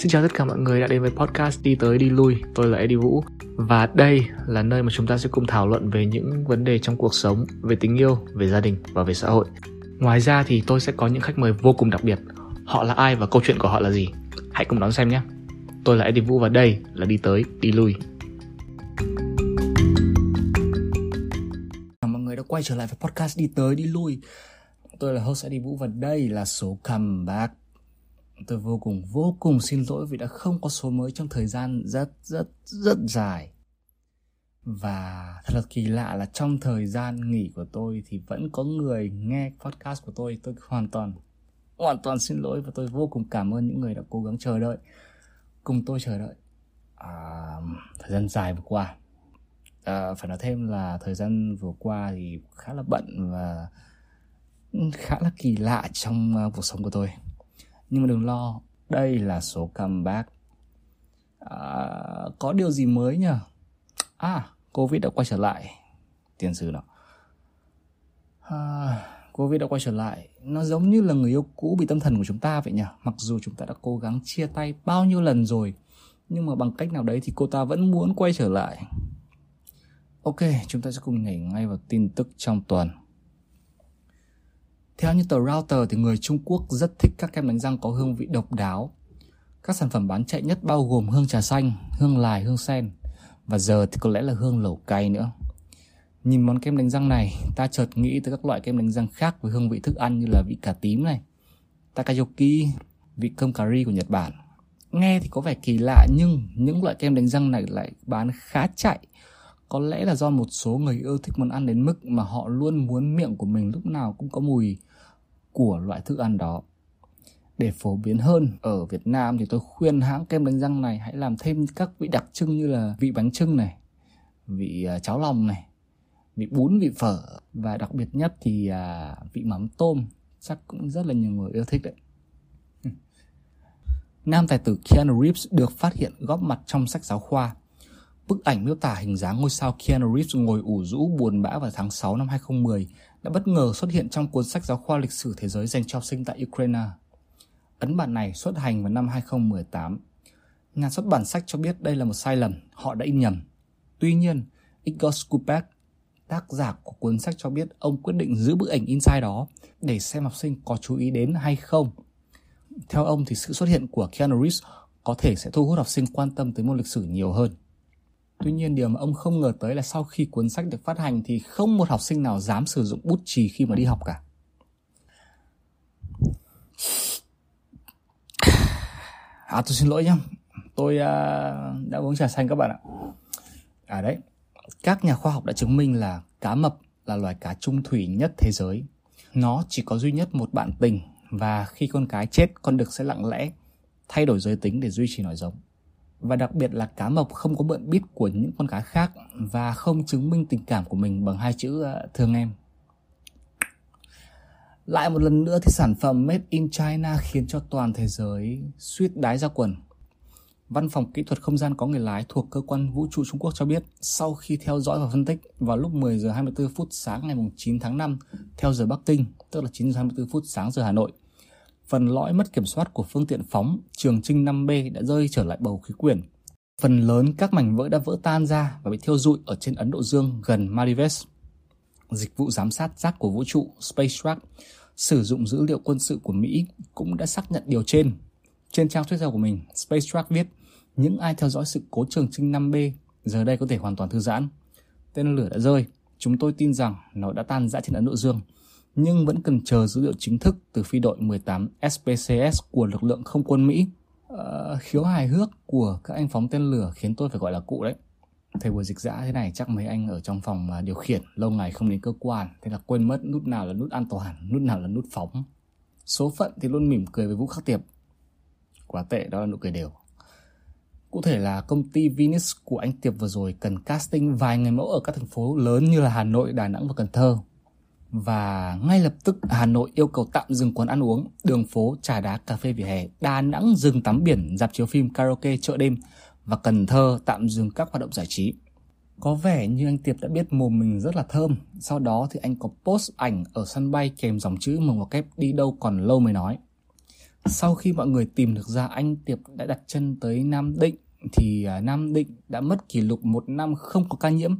Xin chào tất cả mọi người đã đến với podcast Đi tới đi lui. Tôi là Eddie Vũ và đây là nơi mà chúng ta sẽ cùng thảo luận về những vấn đề trong cuộc sống, về tình yêu, về gia đình và về xã hội. Ngoài ra thì tôi sẽ có những khách mời vô cùng đặc biệt. Họ là ai và câu chuyện của họ là gì? Hãy cùng đón xem nhé. Tôi là Eddie Vũ và đây là Đi tới đi lui. Mọi người đã quay trở lại với podcast Đi tới đi lui. Tôi là host Eddie Vũ và đây là số comeback tôi vô cùng vô cùng xin lỗi vì đã không có số mới trong thời gian rất rất rất dài. Và thật là kỳ lạ là trong thời gian nghỉ của tôi thì vẫn có người nghe podcast của tôi. Tôi hoàn toàn hoàn toàn xin lỗi và tôi vô cùng cảm ơn những người đã cố gắng chờ đợi cùng tôi chờ đợi. À, thời gian dài vừa qua. À, phải nói thêm là thời gian vừa qua thì khá là bận và khá là kỳ lạ trong uh, cuộc sống của tôi nhưng mà đừng lo đây là số comeback. À, có điều gì mới nhỉ? À covid đã quay trở lại tiền sử nào. À, covid đã quay trở lại. Nó giống như là người yêu cũ bị tâm thần của chúng ta vậy nhỉ? Mặc dù chúng ta đã cố gắng chia tay bao nhiêu lần rồi nhưng mà bằng cách nào đấy thì cô ta vẫn muốn quay trở lại. Ok chúng ta sẽ cùng nhảy ngay vào tin tức trong tuần theo như tờ Router thì người Trung Quốc rất thích các kem đánh răng có hương vị độc đáo. Các sản phẩm bán chạy nhất bao gồm hương trà xanh, hương lài, hương sen và giờ thì có lẽ là hương lẩu cay nữa. Nhìn món kem đánh răng này, ta chợt nghĩ tới các loại kem đánh răng khác với hương vị thức ăn như là vị cà tím này, takayoki, vị cơm cà ri của Nhật Bản. Nghe thì có vẻ kỳ lạ nhưng những loại kem đánh răng này lại bán khá chạy. Có lẽ là do một số người yêu thích món ăn đến mức mà họ luôn muốn miệng của mình lúc nào cũng có mùi của loại thức ăn đó. Để phổ biến hơn ở Việt Nam thì tôi khuyên hãng kem đánh răng này hãy làm thêm các vị đặc trưng như là vị bánh trưng này, vị à, cháo lòng này, vị bún, vị phở và đặc biệt nhất thì à, vị mắm tôm. Chắc cũng rất là nhiều người yêu thích đấy. Nam tài tử Keanu Reeves được phát hiện góp mặt trong sách giáo khoa. Bức ảnh miêu tả hình dáng ngôi sao Keanu Reeves ngồi ủ rũ buồn bã vào tháng 6 năm 2010 đã bất ngờ xuất hiện trong cuốn sách giáo khoa lịch sử thế giới dành cho học sinh tại Ukraine. Ấn bản này xuất hành vào năm 2018. Nhà xuất bản sách cho biết đây là một sai lầm, họ đã in nhầm. Tuy nhiên, Igor Skupek, tác giả của cuốn sách cho biết ông quyết định giữ bức ảnh in sai đó để xem học sinh có chú ý đến hay không. Theo ông thì sự xuất hiện của Keanu Reeves có thể sẽ thu hút học sinh quan tâm tới môn lịch sử nhiều hơn. Tuy nhiên điều mà ông không ngờ tới là sau khi cuốn sách được phát hành thì không một học sinh nào dám sử dụng bút chì khi mà đi học cả. À tôi xin lỗi nhé, tôi uh, đã uống trà xanh các bạn ạ. À đấy, các nhà khoa học đã chứng minh là cá mập là loài cá trung thủy nhất thế giới. Nó chỉ có duy nhất một bạn tình và khi con cái chết con đực sẽ lặng lẽ thay đổi giới tính để duy trì nòi giống và đặc biệt là cá mập không có bận bít của những con cá khác và không chứng minh tình cảm của mình bằng hai chữ ờ, thương em. Lại một lần nữa thì sản phẩm Made in China khiến cho toàn thế giới suýt đái ra quần. Văn phòng kỹ thuật không gian có người lái thuộc cơ quan vũ trụ Trung Quốc cho biết sau khi theo dõi và phân tích vào lúc 10 giờ 24 phút sáng ngày 9 tháng 5 theo giờ Bắc Kinh, tức là 9 giờ 24 phút sáng giờ Hà Nội, phần lõi mất kiểm soát của phương tiện phóng Trường Trinh 5B đã rơi trở lại bầu khí quyển. Phần lớn các mảnh vỡ đã vỡ tan ra và bị thiêu rụi ở trên Ấn Độ Dương gần Maldives. Dịch vụ giám sát rác của vũ trụ SpaceTrack sử dụng dữ liệu quân sự của Mỹ cũng đã xác nhận điều trên. Trên trang Twitter của mình, SpaceTrack viết những ai theo dõi sự cố Trường Trinh 5B giờ đây có thể hoàn toàn thư giãn. Tên lửa đã rơi, chúng tôi tin rằng nó đã tan rã trên Ấn Độ Dương – nhưng vẫn cần chờ dữ liệu chính thức từ phi đội 18 SPCS của lực lượng không quân Mỹ. Ờ, khiếu hài hước của các anh phóng tên lửa khiến tôi phải gọi là cụ đấy. Thời buổi dịch dã thế này chắc mấy anh ở trong phòng điều khiển lâu ngày không đến cơ quan, thế là quên mất nút nào là nút an toàn, nút nào là nút phóng. Số phận thì luôn mỉm cười với Vũ Khắc Tiệp. Quá tệ đó là nụ cười đều. Cụ thể là công ty Venus của anh Tiệp vừa rồi cần casting vài người mẫu ở các thành phố lớn như là Hà Nội, Đà Nẵng và Cần Thơ và ngay lập tức Hà Nội yêu cầu tạm dừng quán ăn uống, đường phố, trà đá, cà phê vỉa hè, Đà Nẵng dừng tắm biển, dạp chiếu phim, karaoke, chợ đêm và Cần Thơ tạm dừng các hoạt động giải trí. Có vẻ như anh Tiệp đã biết mồm mình rất là thơm, sau đó thì anh có post ảnh ở sân bay kèm dòng chữ mừng một kép đi đâu còn lâu mới nói. sau khi mọi người tìm được ra anh Tiệp đã đặt chân tới Nam Định thì à, Nam Định đã mất kỷ lục một năm không có ca nhiễm.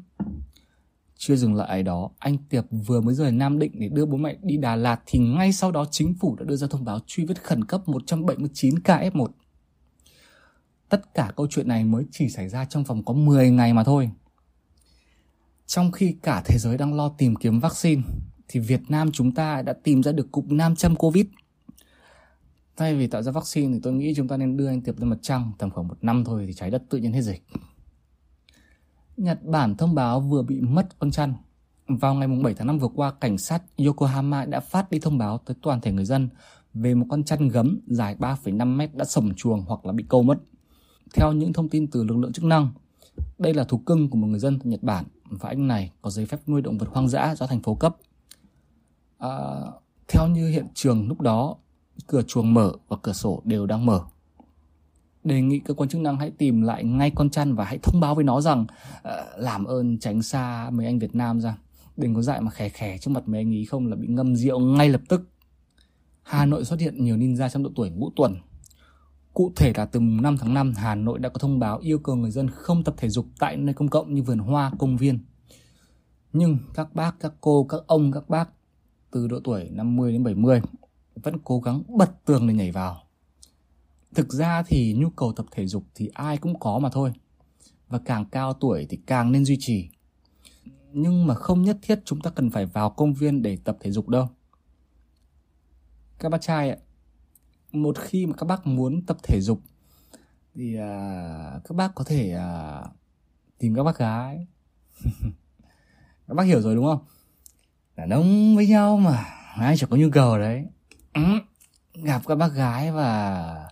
Chưa dừng lại ấy đó, anh Tiệp vừa mới rời Nam Định để đưa bố mẹ đi Đà Lạt thì ngay sau đó chính phủ đã đưa ra thông báo truy vết khẩn cấp 179 ca F1. Tất cả câu chuyện này mới chỉ xảy ra trong vòng có 10 ngày mà thôi. Trong khi cả thế giới đang lo tìm kiếm vaccine, thì Việt Nam chúng ta đã tìm ra được cụm nam châm Covid. Thay vì tạo ra vaccine thì tôi nghĩ chúng ta nên đưa anh Tiệp lên mặt trăng tầm khoảng một năm thôi thì trái đất tự nhiên hết dịch. Nhật Bản thông báo vừa bị mất con chăn. Vào ngày 7 tháng 5 vừa qua, cảnh sát Yokohama đã phát đi thông báo tới toàn thể người dân về một con chăn gấm dài 3,5 mét đã sổng chuồng hoặc là bị câu mất. Theo những thông tin từ lực lượng chức năng, đây là thú cưng của một người dân tại Nhật Bản và anh này có giấy phép nuôi động vật hoang dã do thành phố cấp. À, theo như hiện trường lúc đó, cửa chuồng mở và cửa sổ đều đang mở. Đề nghị cơ quan chức năng hãy tìm lại ngay con chăn và hãy thông báo với nó rằng uh, làm ơn tránh xa mấy anh Việt Nam ra. Đừng có dại mà khè khè trước mặt mấy anh ý không là bị ngâm rượu ngay lập tức. Hà Nội xuất hiện nhiều ninja trong độ tuổi ngũ tuần. Cụ thể là từ mùng 5 tháng 5, Hà Nội đã có thông báo yêu cầu người dân không tập thể dục tại nơi công cộng như vườn hoa, công viên. Nhưng các bác, các cô, các ông, các bác từ độ tuổi 50 đến 70 vẫn cố gắng bật tường để nhảy vào. Thực ra thì nhu cầu tập thể dục thì ai cũng có mà thôi. Và càng cao tuổi thì càng nên duy trì. Nhưng mà không nhất thiết chúng ta cần phải vào công viên để tập thể dục đâu. Các bác trai ạ, một khi mà các bác muốn tập thể dục thì à, các bác có thể à, tìm các bác gái. các bác hiểu rồi đúng không? Đàn ông với nhau mà ai chẳng có nhu cầu đấy. Ừ, gặp các bác gái và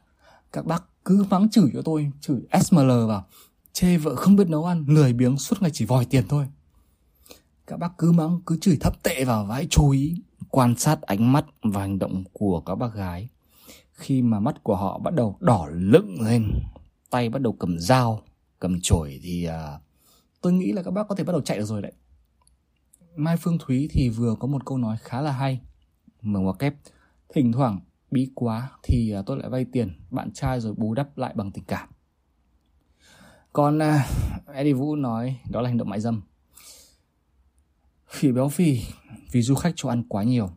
các bác cứ mắng chửi cho tôi chửi sml vào. Chê vợ không biết nấu ăn lười biếng suốt ngày chỉ vòi tiền thôi. Các bác cứ mắng cứ chửi thấp tệ vào và hãy chú ý quan sát ánh mắt và hành động của các bác gái. Khi mà mắt của họ bắt đầu đỏ lựng lên tay bắt đầu cầm dao cầm chổi thì à, tôi nghĩ là các bác có thể bắt đầu chạy được rồi đấy. Mai phương thúy thì vừa có một câu nói khá là hay. Mở ngoặc kép. Thỉnh thoảng bí quá thì à, tôi lại vay tiền bạn trai rồi bù đắp lại bằng tình cảm. Còn uh, Eddie Vũ nói đó là hành động mại dâm. Khỉ béo phì vì du khách cho ăn quá nhiều.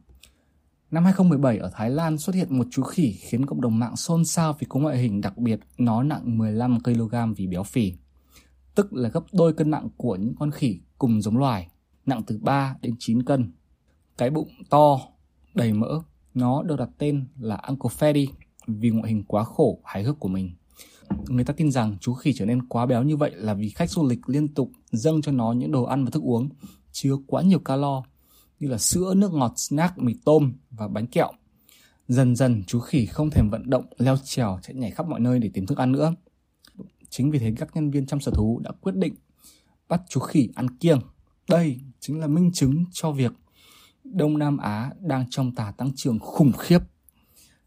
Năm 2017 ở Thái Lan xuất hiện một chú khỉ khiến cộng đồng mạng xôn xao vì có ngoại hình đặc biệt nó nặng 15 kg vì béo phì, tức là gấp đôi cân nặng của những con khỉ cùng giống loài, nặng từ 3 đến 9 cân. Cái bụng to, đầy mỡ, nó được đặt tên là Uncle Freddy vì ngoại hình quá khổ, hài hước của mình. Người ta tin rằng chú khỉ trở nên quá béo như vậy là vì khách du lịch liên tục dâng cho nó những đồ ăn và thức uống chứa quá nhiều calo như là sữa, nước ngọt, snack, mì tôm và bánh kẹo. Dần dần chú khỉ không thèm vận động, leo trèo, chạy nhảy khắp mọi nơi để tìm thức ăn nữa. Chính vì thế các nhân viên chăm sở thú đã quyết định bắt chú khỉ ăn kiêng. Đây chính là minh chứng cho việc Đông Nam Á đang trong tà tăng trưởng khủng khiếp.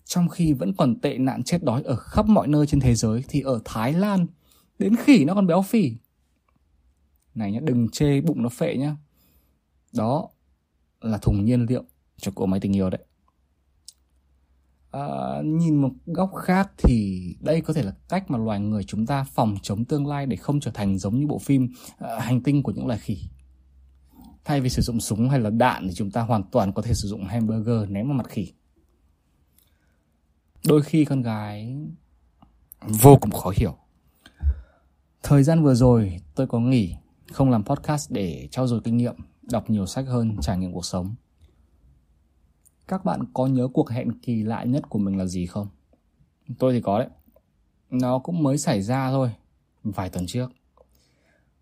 Trong khi vẫn còn tệ nạn chết đói ở khắp mọi nơi trên thế giới thì ở Thái Lan đến khỉ nó còn béo phì. Này nhá, đừng chê bụng nó phệ nhá. Đó là thùng nhiên liệu cho cỗ máy tình yêu đấy. À, nhìn một góc khác thì đây có thể là cách mà loài người chúng ta phòng chống tương lai để không trở thành giống như bộ phim à, hành tinh của những loài khỉ Thay vì sử dụng súng hay là đạn thì chúng ta hoàn toàn có thể sử dụng hamburger ném vào mặt khỉ. Đôi khi con gái vô cùng khó hiểu. Thời gian vừa rồi tôi có nghỉ, không làm podcast để trao dồi kinh nghiệm, đọc nhiều sách hơn, trải nghiệm cuộc sống. Các bạn có nhớ cuộc hẹn kỳ lạ nhất của mình là gì không? Tôi thì có đấy. Nó cũng mới xảy ra thôi, vài tuần trước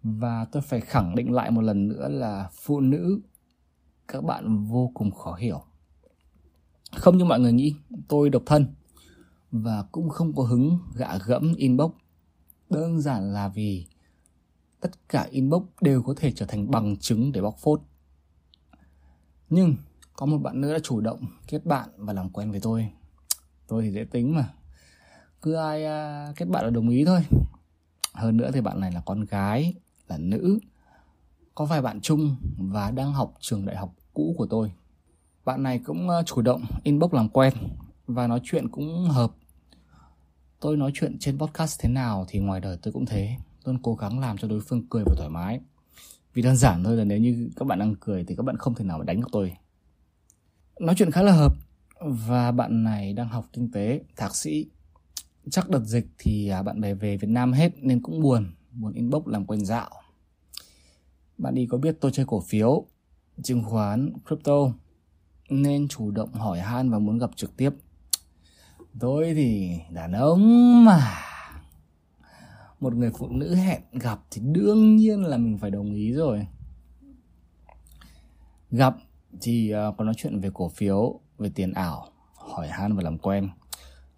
và tôi phải khẳng định lại một lần nữa là phụ nữ các bạn vô cùng khó hiểu. Không như mọi người nghĩ tôi độc thân và cũng không có hứng gạ gẫm inbox. Đơn giản là vì tất cả inbox đều có thể trở thành bằng chứng để bóc phốt. Nhưng có một bạn nữ đã chủ động kết bạn và làm quen với tôi. Tôi thì dễ tính mà. Cứ ai uh, kết bạn là đồng ý thôi. Hơn nữa thì bạn này là con gái là nữ. Có vài bạn chung và đang học trường đại học cũ của tôi. Bạn này cũng ờ, chủ động inbox làm quen và nói chuyện cũng hợp. Tôi nói chuyện trên podcast thế nào thì ngoài đời tôi cũng thế. Tôi cố gắng làm cho đối phương cười và thoải mái. Vì đơn giản thôi là nếu như các bạn đang cười thì các bạn không thể nào mà đánh được tôi. Nói chuyện khá là hợp và bạn này đang học kinh tế, thạc sĩ. Chắc đợt dịch thì à, bạn bè về Việt Nam hết nên cũng buồn muốn inbox làm quen dạo. Bạn đi có biết tôi chơi cổ phiếu, chứng khoán, crypto, nên chủ động hỏi han và muốn gặp trực tiếp. Tôi thì đàn ông mà. Một người phụ nữ hẹn gặp thì đương nhiên là mình phải đồng ý rồi. Gặp thì ờ, có nói chuyện về cổ phiếu, về tiền ảo, hỏi han và làm quen.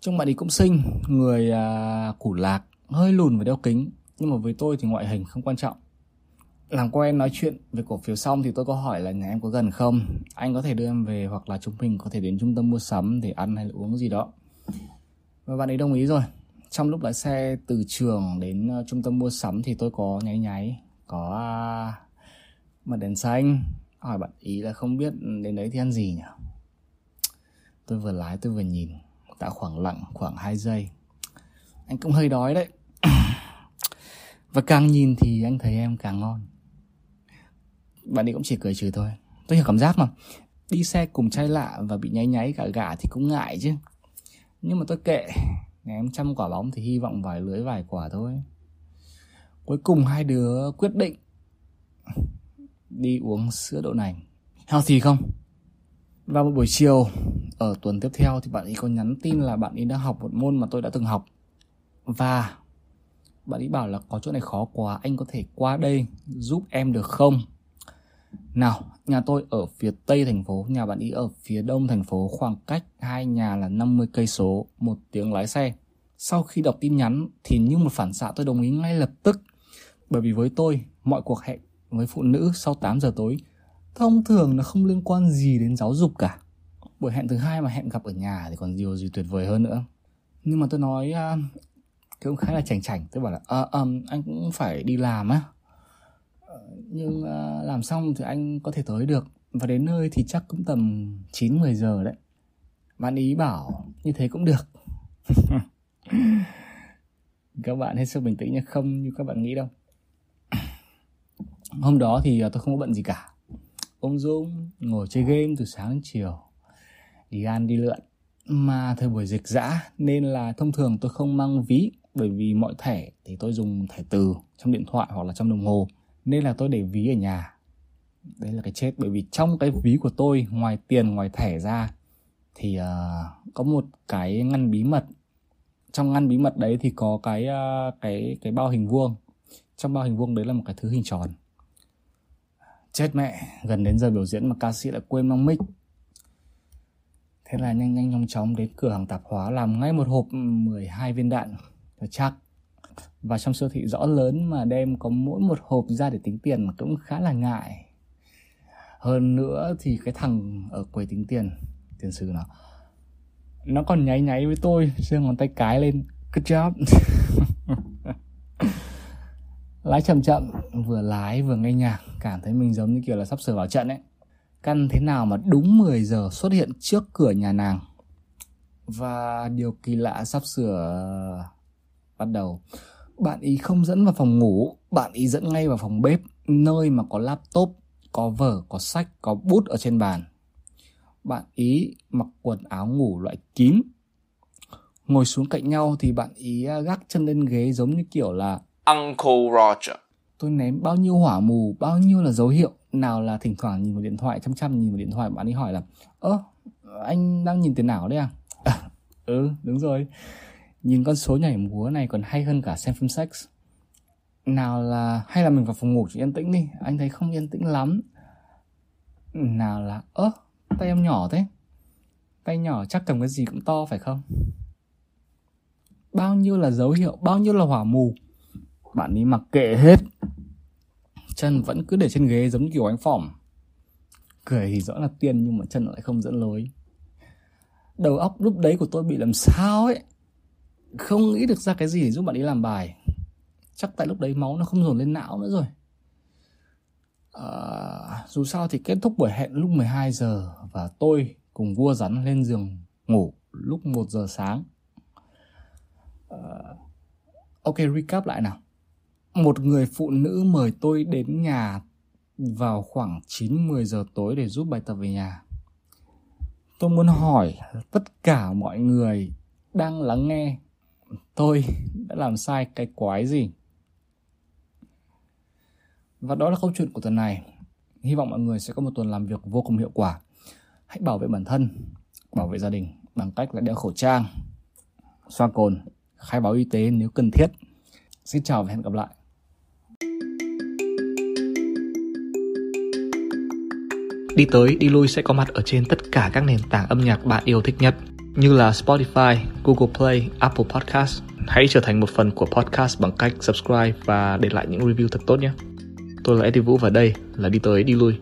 Trông bạn ấy cũng xinh, người à, củ lạc, hơi lùn và đeo kính nhưng mà với tôi thì ngoại hình không quan trọng. Làm quen, nói chuyện về cổ phiếu xong thì tôi có hỏi là nhà em có gần không? Anh có thể đưa em về hoặc là chúng mình có thể đến trung tâm mua sắm để ăn hay là uống gì đó. Và bạn ấy đồng ý rồi. Trong lúc lái xe từ trường đến ờ, trung tâm mua sắm thì tôi có nháy nháy, có à, bật đèn xanh. Hỏi bạn ý là không biết đến đấy thì ăn gì nhỉ? Tôi vừa lái tôi vừa nhìn đã khoảng lặng khoảng 2 giây. Anh cũng hơi đói đấy. và càng nhìn thì anh thấy em càng ngon. Bạn ấy cũng chỉ cười trừ thôi. Tôi hiểu cảm giác mà. Đi xe cùng trai lạ và bị nháy nháy cả gà thì cũng ngại chứ. Nhưng mà tôi kệ. Ném trăm quả bóng thì hy vọng vài lưới vài quả thôi. Cuối cùng hai đứa quyết định đi uống sữa đậu nành. Healthy không? Vào một buổi chiều, ở tuần tiếp theo thì bạn ấy có nhắn tin là bạn ấy đã học một môn mà tôi đã từng học. Và bạn ấy bảo là có chỗ này khó quá, anh có thể qua đây giúp em được không? Nào, nhà tôi ở phía tây thành phố, nhà bạn ấy ở phía đông thành phố, khoảng cách hai nhà là 50 cây số. Một tiếng lái xe. Sau khi đọc tin nhắn thì như một phản xạ tôi đồng ý ngay lập tức. Bởi vì với tôi, mọi cuộc hẹn với phụ nữ sau 8 giờ tối, thông thường nó không liên quan gì đến giáo dục cả. Buổi hẹn thứ hai mà hẹn gặp ở nhà thì còn điều gì tuyệt vời hơn nữa. Nhưng mà tôi nói à, thì cũng khá là chảnh chảnh tôi bảo là à, um, anh cũng phải đi làm á. Ờ, nhưng uh, làm xong thì anh có thể tới được. Và đến nơi thì chắc cũng tầm 9 10 giờ đấy. Bạn ý bảo như thế cũng được. Các bạn hết sức bình tĩnh nhé không như các bạn nghĩ đâu. Hôm đó thì tôi không có bận gì cả. Ông Dung ngồi chơi game từ sáng đến chiều đi ăn đi lượn. Mà thời buổi dịch dã nên là thông thường tôi không mang ví bởi vì mọi thẻ thì tôi dùng thẻ từ trong điện thoại hoặc là trong đồng hồ. Nên là tôi để ví ở nhà. Đấy là cái chết. Bởi vì trong cái ví của tôi ngoài tiền ngoài thẻ ra thì uh, có một cái ngăn bí mật. Trong ngăn bí mật đấy thì có cái uh, cái cái bao hình vuông. Trong bao hình vuông đấy là một cái thứ hình tròn. Chết mẹ. Gần đến giờ biểu diễn mà ca sĩ lại quên mang mic thế là nhanh nhanh chóng chóng đến cửa hàng tạp hóa làm ngay một hộp 12 viên đạn là chắc. Và trong siêu thị rõ lớn mà đem có mỗi một hộp ra để tính tiền cũng khá là ngại. Hơn nữa thì cái thằng ở quầy tính tiền tiền sử nó nó còn nháy nháy với tôi, giơ ngón tay cái lên, good job. Lái chậm chậm, vừa lái vừa nghe nhạc, cảm thấy mình giống như kiểu là sắp sửa vào trận ấy. Căn thế nào mà đúng 10 giờ xuất hiện trước cửa nhà nàng. Và điều kỳ lạ sắp sửa bắt đầu bạn ý không dẫn vào phòng ngủ bạn ý dẫn ngay vào phòng bếp nơi mà có laptop có vở có sách có bút ở trên bàn. Bạn ý mặc quần áo ngủ loại kín. Ngồi xuống cạnh nhau thì bạn ý à, gác chân lên ghế giống như kiểu là Uncle Roger. Tôi ném bao nhiêu hỏa mù bao nhiêu là dấu hiệu nào là thỉnh thoảng nhìn vào điện thoại chăm chăm nhìn vào điện thoại bạn ấy hỏi là ơ anh đang nhìn tiền nào đấy à? à? Ừ đúng rồi nhìn con số nhảy múa này còn hay hơn cả xem phim sex. Nào là, hay là mình vào phòng ngủ cho yên tĩnh đi, anh thấy không yên tĩnh lắm. Nào là, ơ, tay em nhỏ thế. Tay nhỏ chắc cầm cái gì cũng to phải không? Bao nhiêu là dấu hiệu, bao nhiêu là hỏa mù? Bạn ấy mặc kệ hết. Chân vẫn cứ để trên ghế giống kiểu anh phỏng cười thì rõ là tiên nhưng mà chân lại không dẫn lối. Đầu óc lúc đấy của tôi bị làm sao ấy? Không nghĩ được ra cái gì để giúp bạn ấy làm bài chắc tại lúc đấy máu nó không dồn lên não nữa rồi à, dù sao thì kết thúc buổi hẹn lúc 12 giờ và tôi cùng vua rắn lên giường ngủ lúc 1 giờ sáng. à, ok, recap lại nào. Một người phụ nữ mời tôi đến nhà vào khoảng 9-10 giờ tối để giúp bài tập về nhà. Tôi muốn hỏi tất cả mọi người đang lắng nghe tôi đã làm sai cái quái gì? Và đó là câu chuyện của tuần này. Hy vọng mọi người sẽ có một tuần làm việc vô cùng hiệu quả. Hãy bảo vệ bản thân, bảo vệ gia đình bằng cách là đeo khẩu trang, xoa cồn, khai báo y tế nếu cần thiết. Xin chào và hẹn gặp lại. Đi tới, đi lui sẽ có mặt ở trên tất cả các nền tảng âm nhạc bạn yêu thích nhất như là Spotify, Google Play, Apple Podcast. Hãy trở thành một phần của podcast bằng cách subscribe và để lại những review thật tốt nhé. Tôi là Eddie Vũ và đây là Đi tới, đi lui.